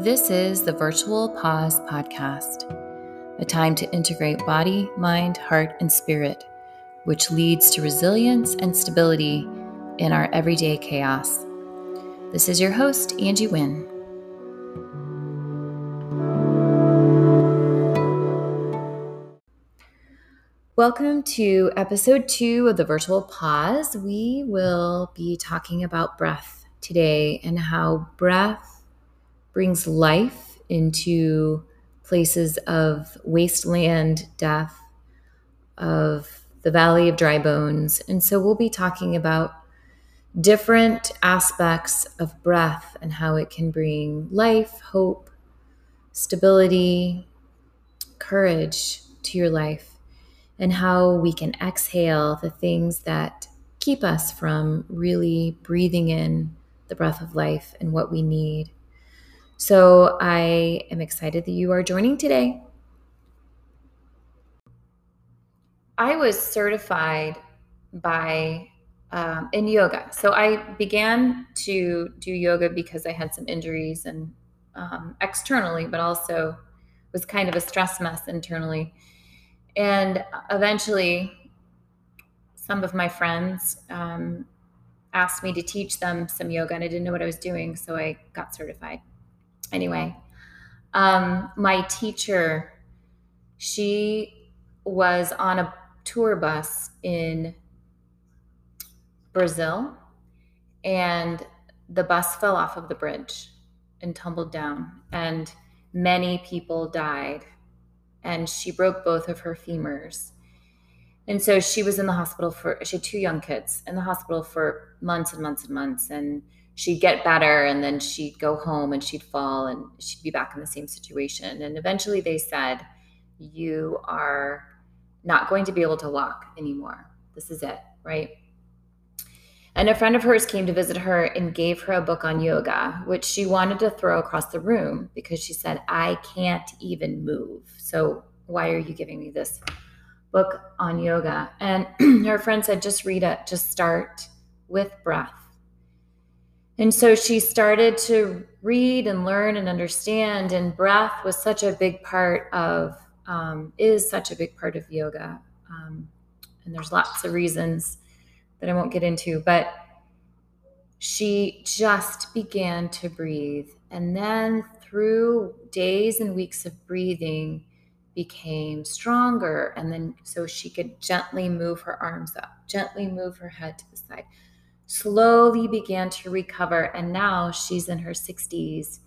This is the Virtual Pause Podcast, a time to integrate body, mind, heart, and spirit, which leads to resilience and stability in our everyday chaos. This is your host, Angie Wynn. Welcome to episode two of the Virtual Pause. We will be talking about breath today and how breath brings life into places of wasteland death, of the valley of dry bones. And so we'll be talking about different aspects of breath and how it can bring life, hope, stability, courage to your life, and how we can exhale the things that keep us from really breathing in the breath of life and what we need. So I am excited that you are joining today. I was certified by um, in yoga. So I began to do yoga because I had some injuries and um, externally, but also was kind of a stress mess internally. And eventually, some of my friends um, asked me to teach them some yoga, and I didn't know what I was doing, so I got certified anyway, um, my teacher, she was on a tour bus in Brazil, and the bus fell off of the bridge and tumbled down, and many people died. And she broke both of her femurs. And so she was in the hospital for, she had two young kids in the hospital for months and months and months. And she'd get better and then she'd go home and she'd fall and she'd be back in the same situation. And eventually they said, You are not going to be able to walk anymore. This is it, right? And a friend of hers came to visit her and gave her a book on yoga, which she wanted to throw across the room because she said, I can't even move. So why are you giving me this book on yoga? And her friend said, just read it, just start with breath and so she started to read and learn and understand. And breath was such a big part of, um, is such a big part of yoga. Um, and there's lots of reasons that I won't get into, but she just began to breathe. And then through days and weeks of breathing, became stronger. And then so she could gently move her arms up, gently move her head to the side slowly began to recover. And now she's in her 60s.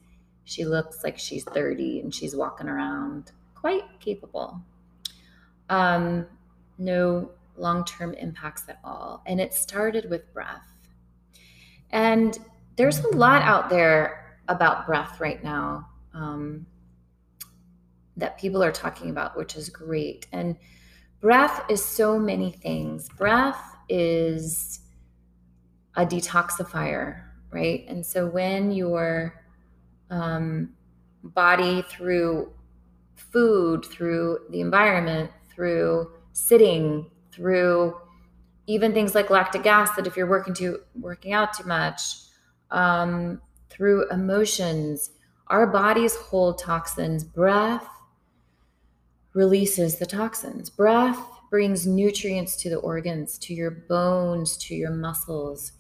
She looks like she's 30 and she's walking around quite capable. Um, no long term impacts at all. And it started with breath. And there's a lot out there about breath right now um, that people are talking about, which is great. And breath is so many things. Breath is a detoxifier, right? And so when your um, body, through food, through the environment, through sitting, through even things like lactic acid, if you're working too working out too much, um, through emotions, our bodies hold toxins. Breath releases the toxins. Breath brings nutrients to the organs, to your bones, to your muscles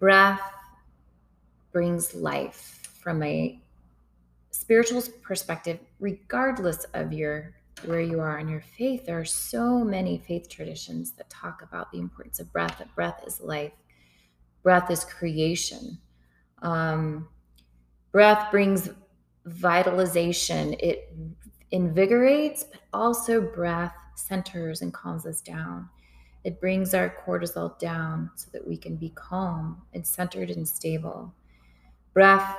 breath brings life from a spiritual perspective, regardless of your where you are in your faith. There are so many faith traditions that talk about the importance of breath. That breath is life. Breath is creation. Um, breath brings vitalization. It invigorates, but also breath centers and calms us down. It brings our cortisol down so that we can be calm and centered and stable. Breath,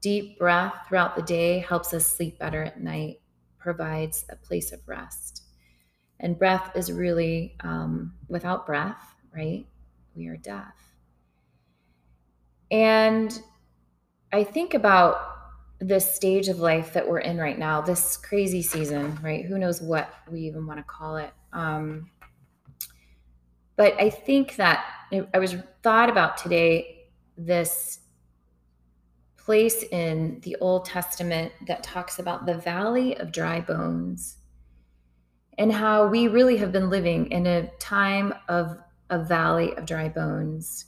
deep breath throughout the day helps us sleep better at night, provides a place of rest. And breath is really, um, without breath, right? We are deaf. And I think about this stage of life that we're in right now, this crazy season, right? Who knows what we even want to call it. Um, but I think that I was thought about today this place in the Old Testament that talks about the valley of dry bones and how we really have been living in a time of a valley of dry bones.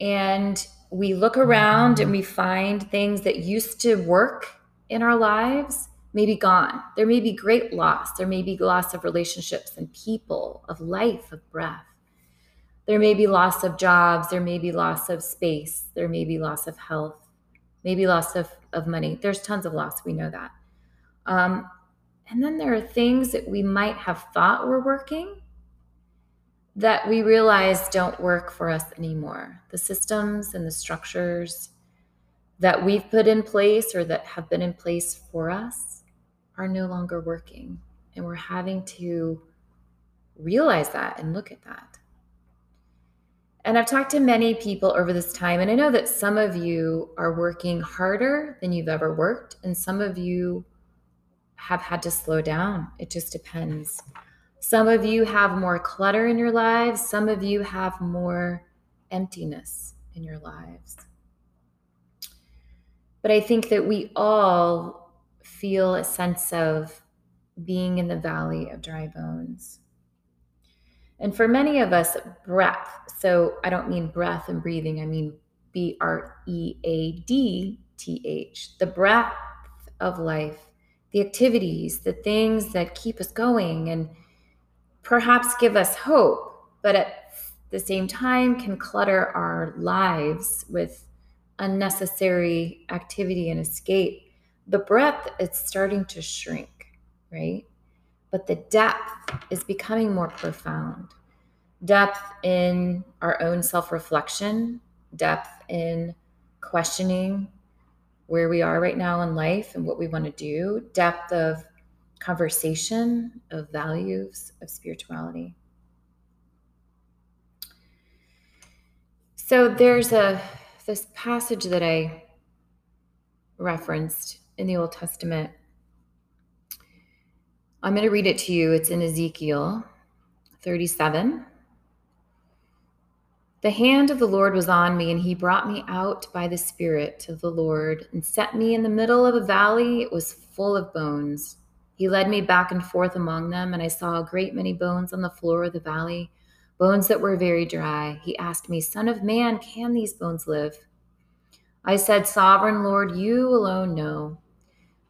And we look around and we find things that used to work in our lives may be gone. There may be great loss. There may be loss of relationships and people, of life, of breath. There may be loss of jobs. There may be loss of space. There may be loss of health maybe loss of, of money. There's tons of loss. We know that. Um, and then there are things that we might have thought were working that we realize don't work for us anymore. The systems and the structures that we've put in place or that have been in place for us are no longer working. And we're having to realize that and look at that. And I've talked to many people over this time, and I know that some of you are working harder than you've ever worked, and some of you have had to slow down. It just depends. Some of you have more clutter in your lives, some of you have more emptiness in your lives. But I think that we all feel a sense of being in the valley of dry bones. And for many of us, breath, so I don't mean breath and breathing, I mean B R E A D T H, the breath of life, the activities, the things that keep us going and perhaps give us hope, but at the same time can clutter our lives with unnecessary activity and escape. The breadth is starting to shrink, right? but the depth is becoming more profound. Depth in our own self reflection, depth in questioning where we are right now in life and what we want to do, depth of conversation, of values, of spirituality. So there's a this passage that I referenced in the Old Testament I'm going to read it to you. It's in Ezekiel 37. The hand of the Lord was on me, and he brought me out by the Spirit of the Lord and set me in the middle of a valley. It was full of bones. He led me back and forth among them, and I saw a great many bones on the floor of the valley, bones that were very dry. He asked me, Son of man, can these bones live? I said, Sovereign Lord, you alone know.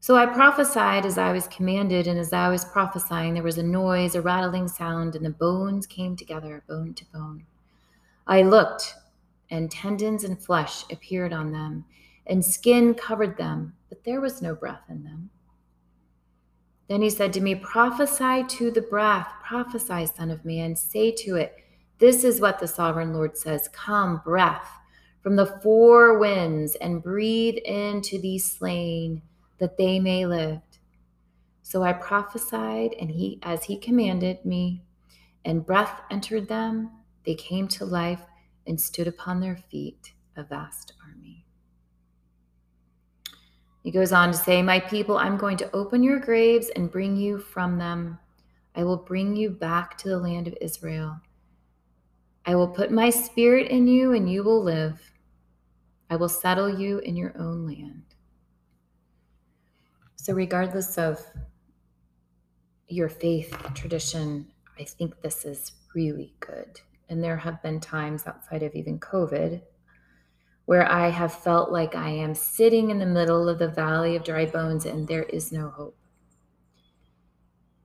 So I prophesied as I was commanded, and as I was prophesying, there was a noise, a rattling sound, and the bones came together, bone to bone. I looked, and tendons and flesh appeared on them, and skin covered them, but there was no breath in them. Then he said to me, Prophesy to the breath, prophesy, Son of Man, say to it, This is what the sovereign Lord says Come, breath, from the four winds, and breathe into these slain that they may live. So I prophesied, and he, as he commanded me, and breath entered them. They came to life and stood upon their feet, a vast army. He goes on to say, My people, I'm going to open your graves and bring you from them. I will bring you back to the land of Israel. I will put my spirit in you, and you will live. I will settle you in your own land. So, regardless of your faith tradition, I think this is really good. And there have been times outside of even COVID where I have felt like I am sitting in the middle of the valley of dry bones and there is no hope.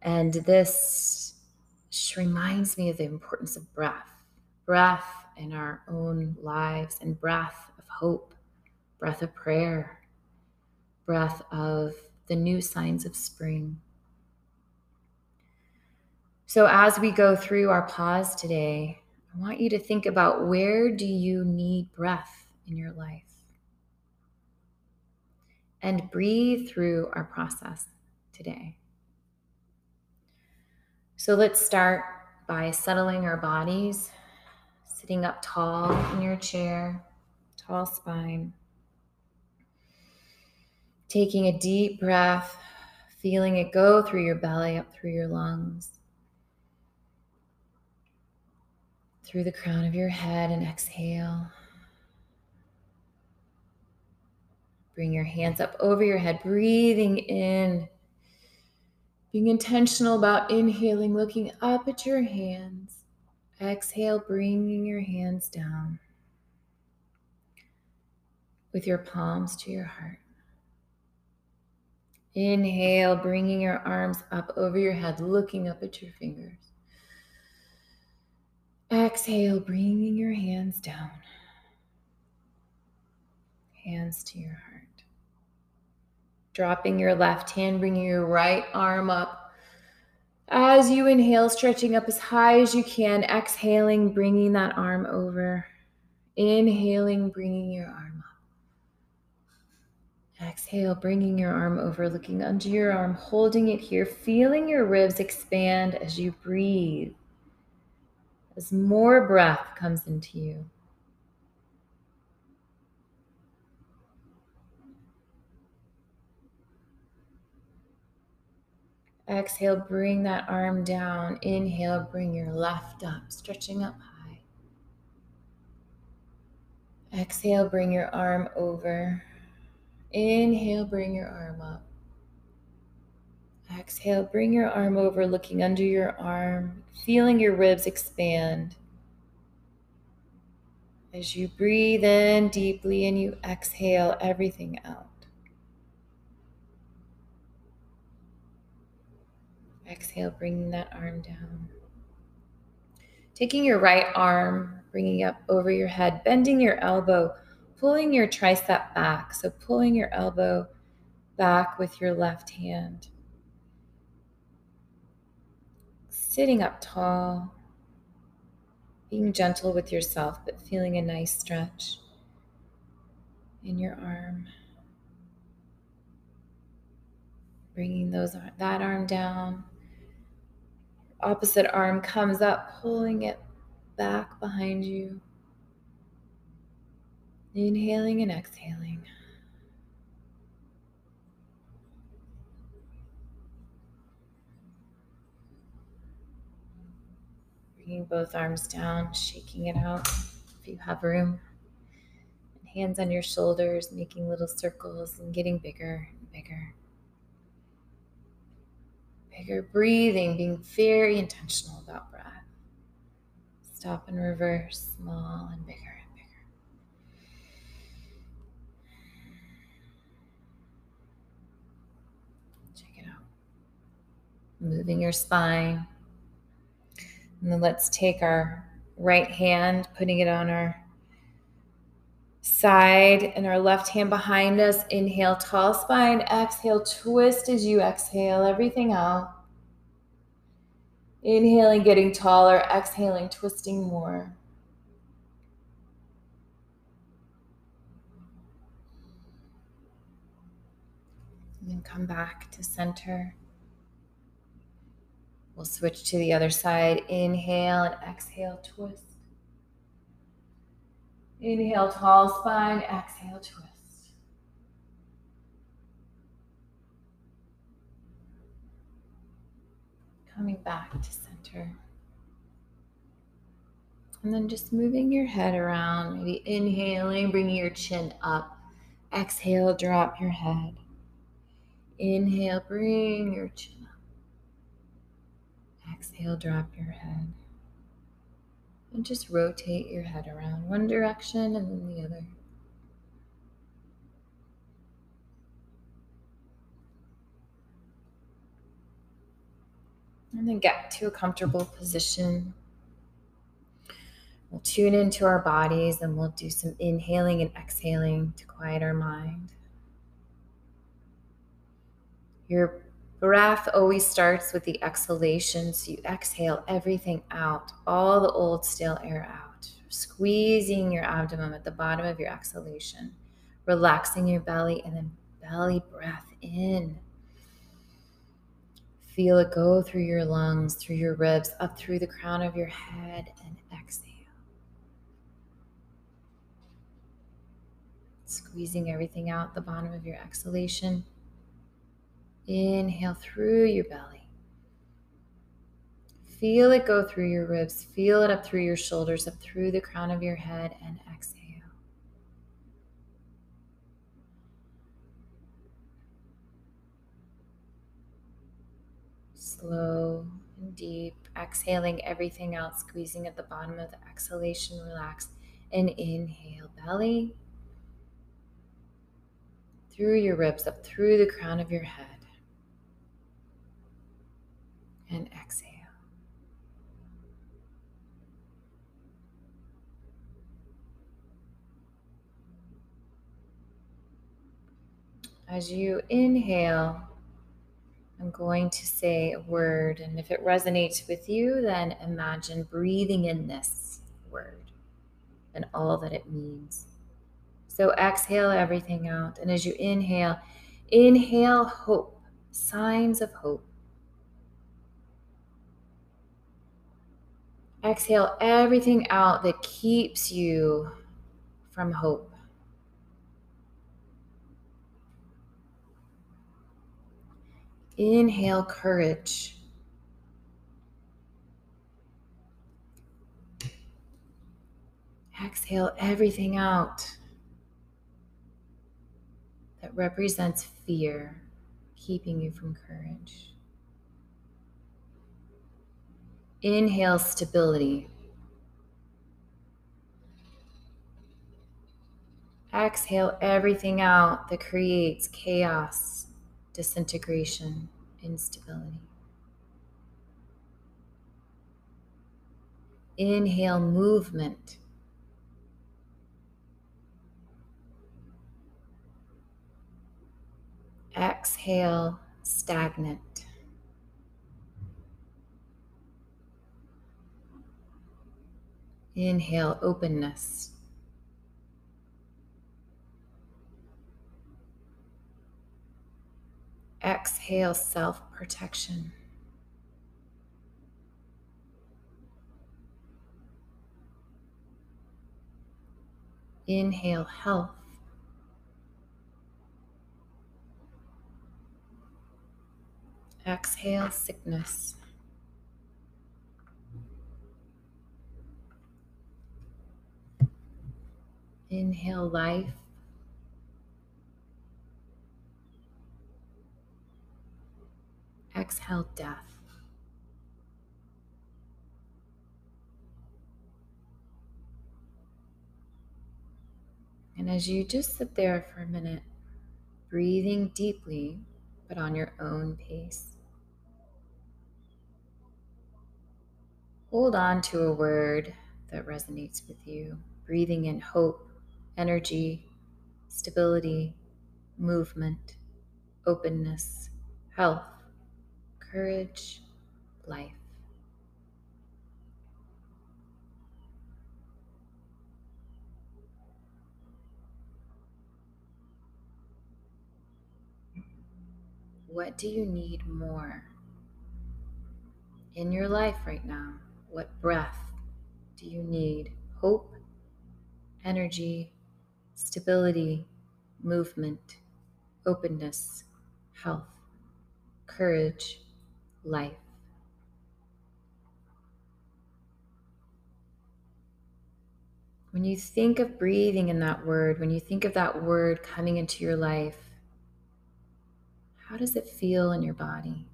And this reminds me of the importance of breath breath in our own lives and breath of hope, breath of prayer, breath of the new signs of spring. So, as we go through our pause today, I want you to think about where do you need breath in your life? And breathe through our process today. So let's start by settling our bodies, sitting up tall in your chair, tall spine. Taking a deep breath, feeling it go through your belly, up through your lungs, through the crown of your head, and exhale. Bring your hands up over your head, breathing in, being intentional about inhaling, looking up at your hands. Exhale, bringing your hands down with your palms to your heart. Inhale, bringing your arms up over your head, looking up at your fingers. Exhale, bringing your hands down. Hands to your heart. Dropping your left hand, bringing your right arm up. As you inhale, stretching up as high as you can. Exhaling, bringing that arm over. Inhaling, bringing your arm. Exhale, bringing your arm over, looking under your arm, holding it here, feeling your ribs expand as you breathe, as more breath comes into you. Exhale, bring that arm down. Inhale, bring your left up, stretching up high. Exhale, bring your arm over. Inhale, bring your arm up. Exhale, bring your arm over, looking under your arm, feeling your ribs expand. As you breathe in deeply and you exhale everything out. Exhale, bringing that arm down. Taking your right arm, bringing up over your head, bending your elbow pulling your tricep back. So, pulling your elbow back with your left hand. Sitting up tall, being gentle with yourself, but feeling a nice stretch in your arm. Bringing those that arm down. Opposite arm comes up, pulling it back behind you. Inhaling and exhaling. Bringing both arms down, shaking it out if you have room. And hands on your shoulders, making little circles and getting bigger and bigger. Bigger breathing, being very intentional about breath. Stop and reverse, small and bigger. Moving your spine. And then let's take our right hand, putting it on our side and our left hand behind us. Inhale, tall spine. Exhale, twist as you exhale everything out. Inhaling, getting taller. Exhaling, twisting more. And then come back to center. We'll switch to the other side. Inhale and exhale, twist. Inhale, tall spine. Exhale, twist. Coming back to center. And then just moving your head around, maybe inhaling, bringing your chin up. Exhale, drop your head. Inhale, bring your chin up. Exhale, drop your head. And just rotate your head around one direction and then the other. And then get to a comfortable position. We'll tune into our bodies and we'll do some inhaling and exhaling to quiet our mind. Your Breath always starts with the exhalation. So you exhale everything out, all the old, stale air out, squeezing your abdomen at the bottom of your exhalation, relaxing your belly, and then belly breath in. Feel it go through your lungs, through your ribs, up through the crown of your head, and exhale. Squeezing everything out the bottom of your exhalation. Inhale through your belly. Feel it go through your ribs. Feel it up through your shoulders, up through the crown of your head, and exhale. Slow and deep, exhaling everything out, squeezing at the bottom of the exhalation, relax. And inhale, belly through your ribs, up through the crown of your head. And exhale. As you inhale, I'm going to say a word, and if it resonates with you, then imagine breathing in this word and all that it means. So exhale everything out, and as you inhale, inhale hope, signs of hope. Exhale everything out that keeps you from hope. Inhale courage. Exhale everything out that represents fear, keeping you from courage. Inhale stability. Exhale everything out that creates chaos, disintegration, instability. Inhale movement. Exhale stagnant. Inhale openness. Exhale self protection. Inhale health. Exhale sickness. Inhale life. Exhale death. And as you just sit there for a minute, breathing deeply, but on your own pace, hold on to a word that resonates with you, breathing in hope, energy, stability, movement, openness, health, courage, life. What do you need more in your life right now? What breath do you need? Hope, energy, stability, movement, openness, health, courage, life. When you think of breathing in that word, when you think of that word coming into your life, how does it feel in your body?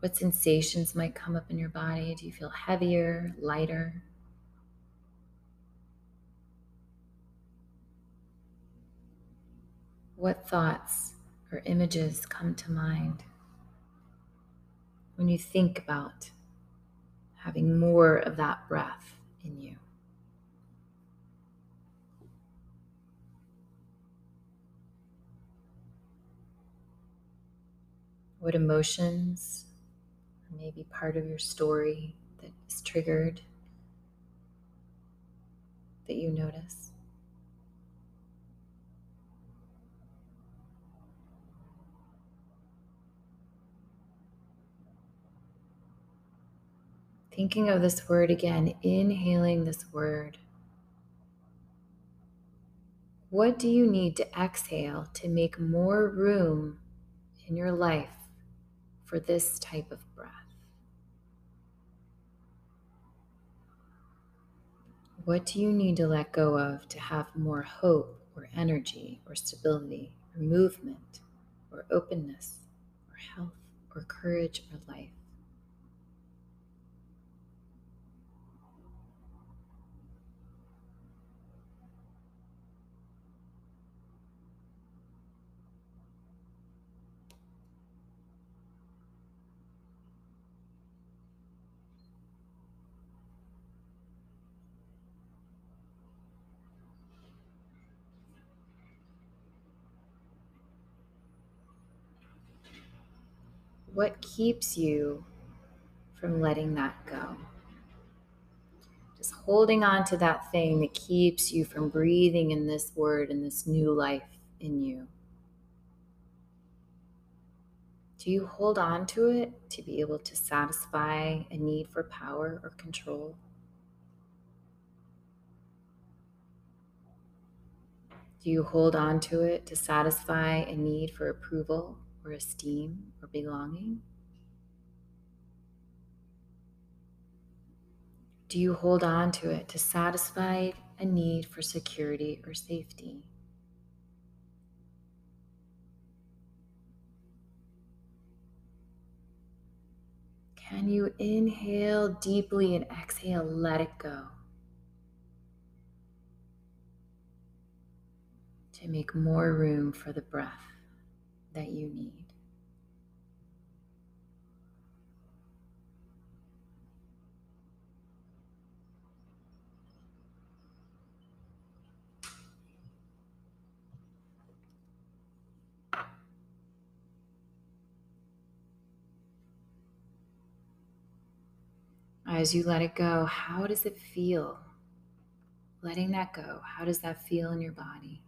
What sensations might come up in your body? Do you feel heavier, lighter? What thoughts or images come to mind when you think about having more of that breath in you? What emotions, maybe part of your story that is triggered that you notice? Thinking of this word again, inhaling this word. What do you need to exhale to make more room in your life for this type of breath? What do you need to let go of to have more hope or energy or stability or movement or openness or health or courage or life? What keeps you from letting that go? Just holding on to that thing that keeps you from breathing in this word and this new life in you. Do you hold on to it to be able to satisfy a need for power or control? Do you hold on to it to satisfy a need for approval or esteem or belonging? Do you hold on to it to satisfy a need for security or safety? Can you inhale deeply and exhale, let it go? To make more room for the breath that you need. As you let it go, how does it feel? Letting that go, how does that feel in your body?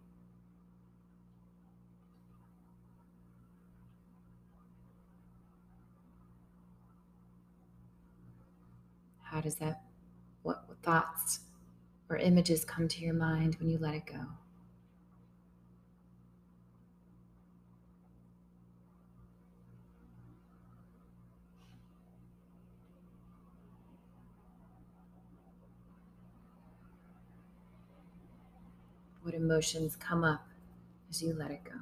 How does that, what thoughts or images come to your mind when you let it go? What emotions come up as you let it go?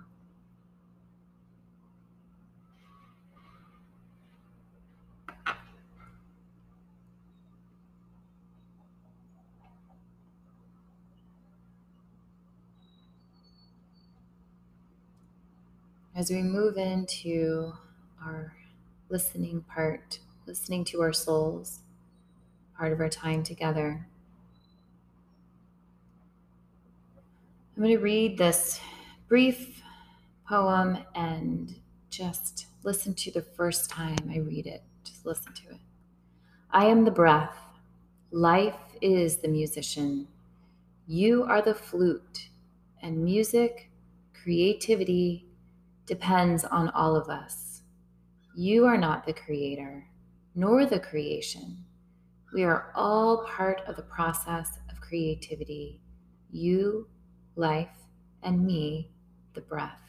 As we move into our listening part, listening to our souls, part of our time together, I'm going to read this brief poem and just listen to the first time I read it. Just listen to it. I am the breath. Life is the musician. You are the flute. And music, creativity, depends on all of us. You are not the creator, nor the creation. We are all part of the process of creativity. You, life, and me, the breath.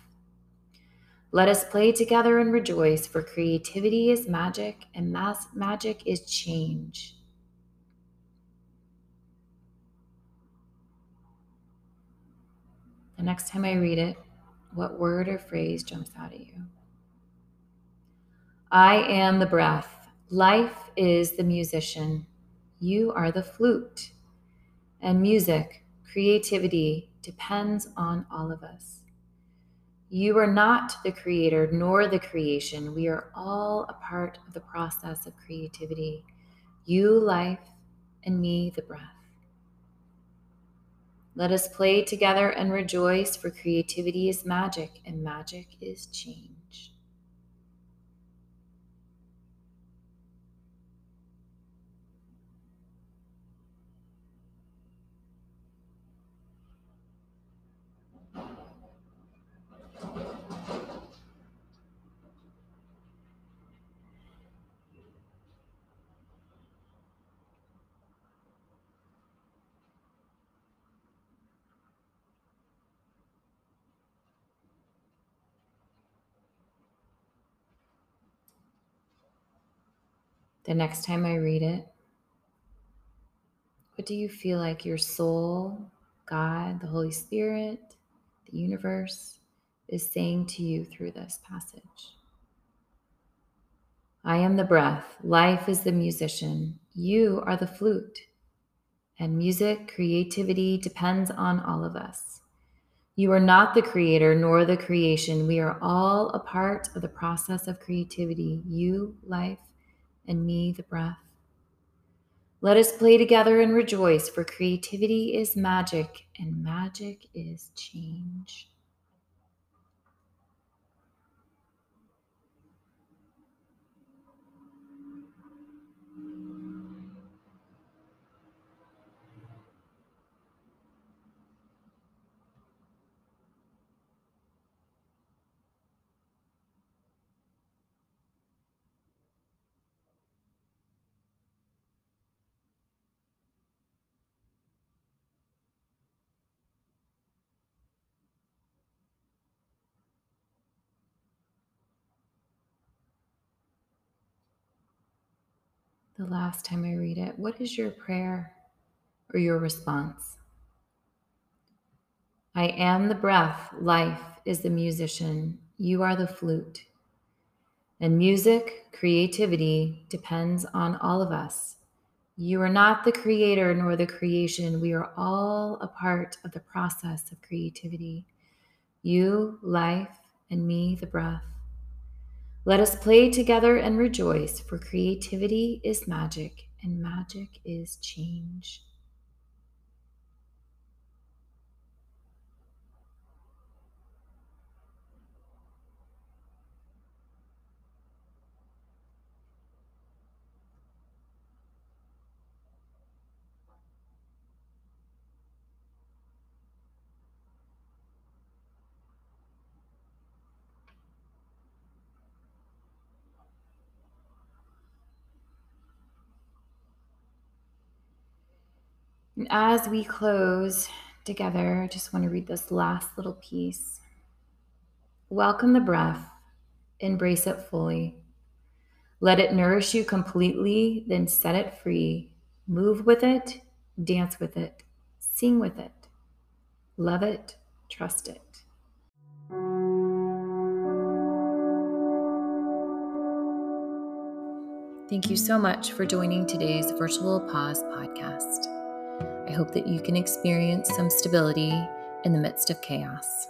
Let us play together and rejoice, for creativity is magic, and mas- magic is change. The next time I read it, what word or phrase jumps out at you? I am the breath. Life is the musician. You are the flute. And music, creativity depends on all of us. You are not the creator nor the creation. We are all a part of the process of creativity. You, life, and me, the breath. Let us play together and rejoice, for creativity is magic, and magic is change. The next time I read it, what do you feel like your soul, God, the Holy Spirit, the universe is saying to you through this passage? I am the breath. Life is the musician. You are the flute. And music, creativity depends on all of us. You are not the creator nor the creation. We are all a part of the process of creativity. You, life, and me, the breath. Let us play together and rejoice, for creativity is magic, and magic is change. The last time I read it, what is your prayer or your response? I am the breath, life is the musician, you are the flute. And music, creativity depends on all of us. You are not the creator nor the creation. We are all a part of the process of creativity. You, life, and me, the breath. Let us play together and rejoice, for creativity is magic, and magic is change. And as we close together, I just want to read this last little piece. Welcome the breath, embrace it fully. Let it nourish you completely, then set it free. Move with it, dance with it, sing with it, love it, trust it. Thank you so much for joining today's Virtual Pause podcast. I hope that you can experience some stability in the midst of chaos.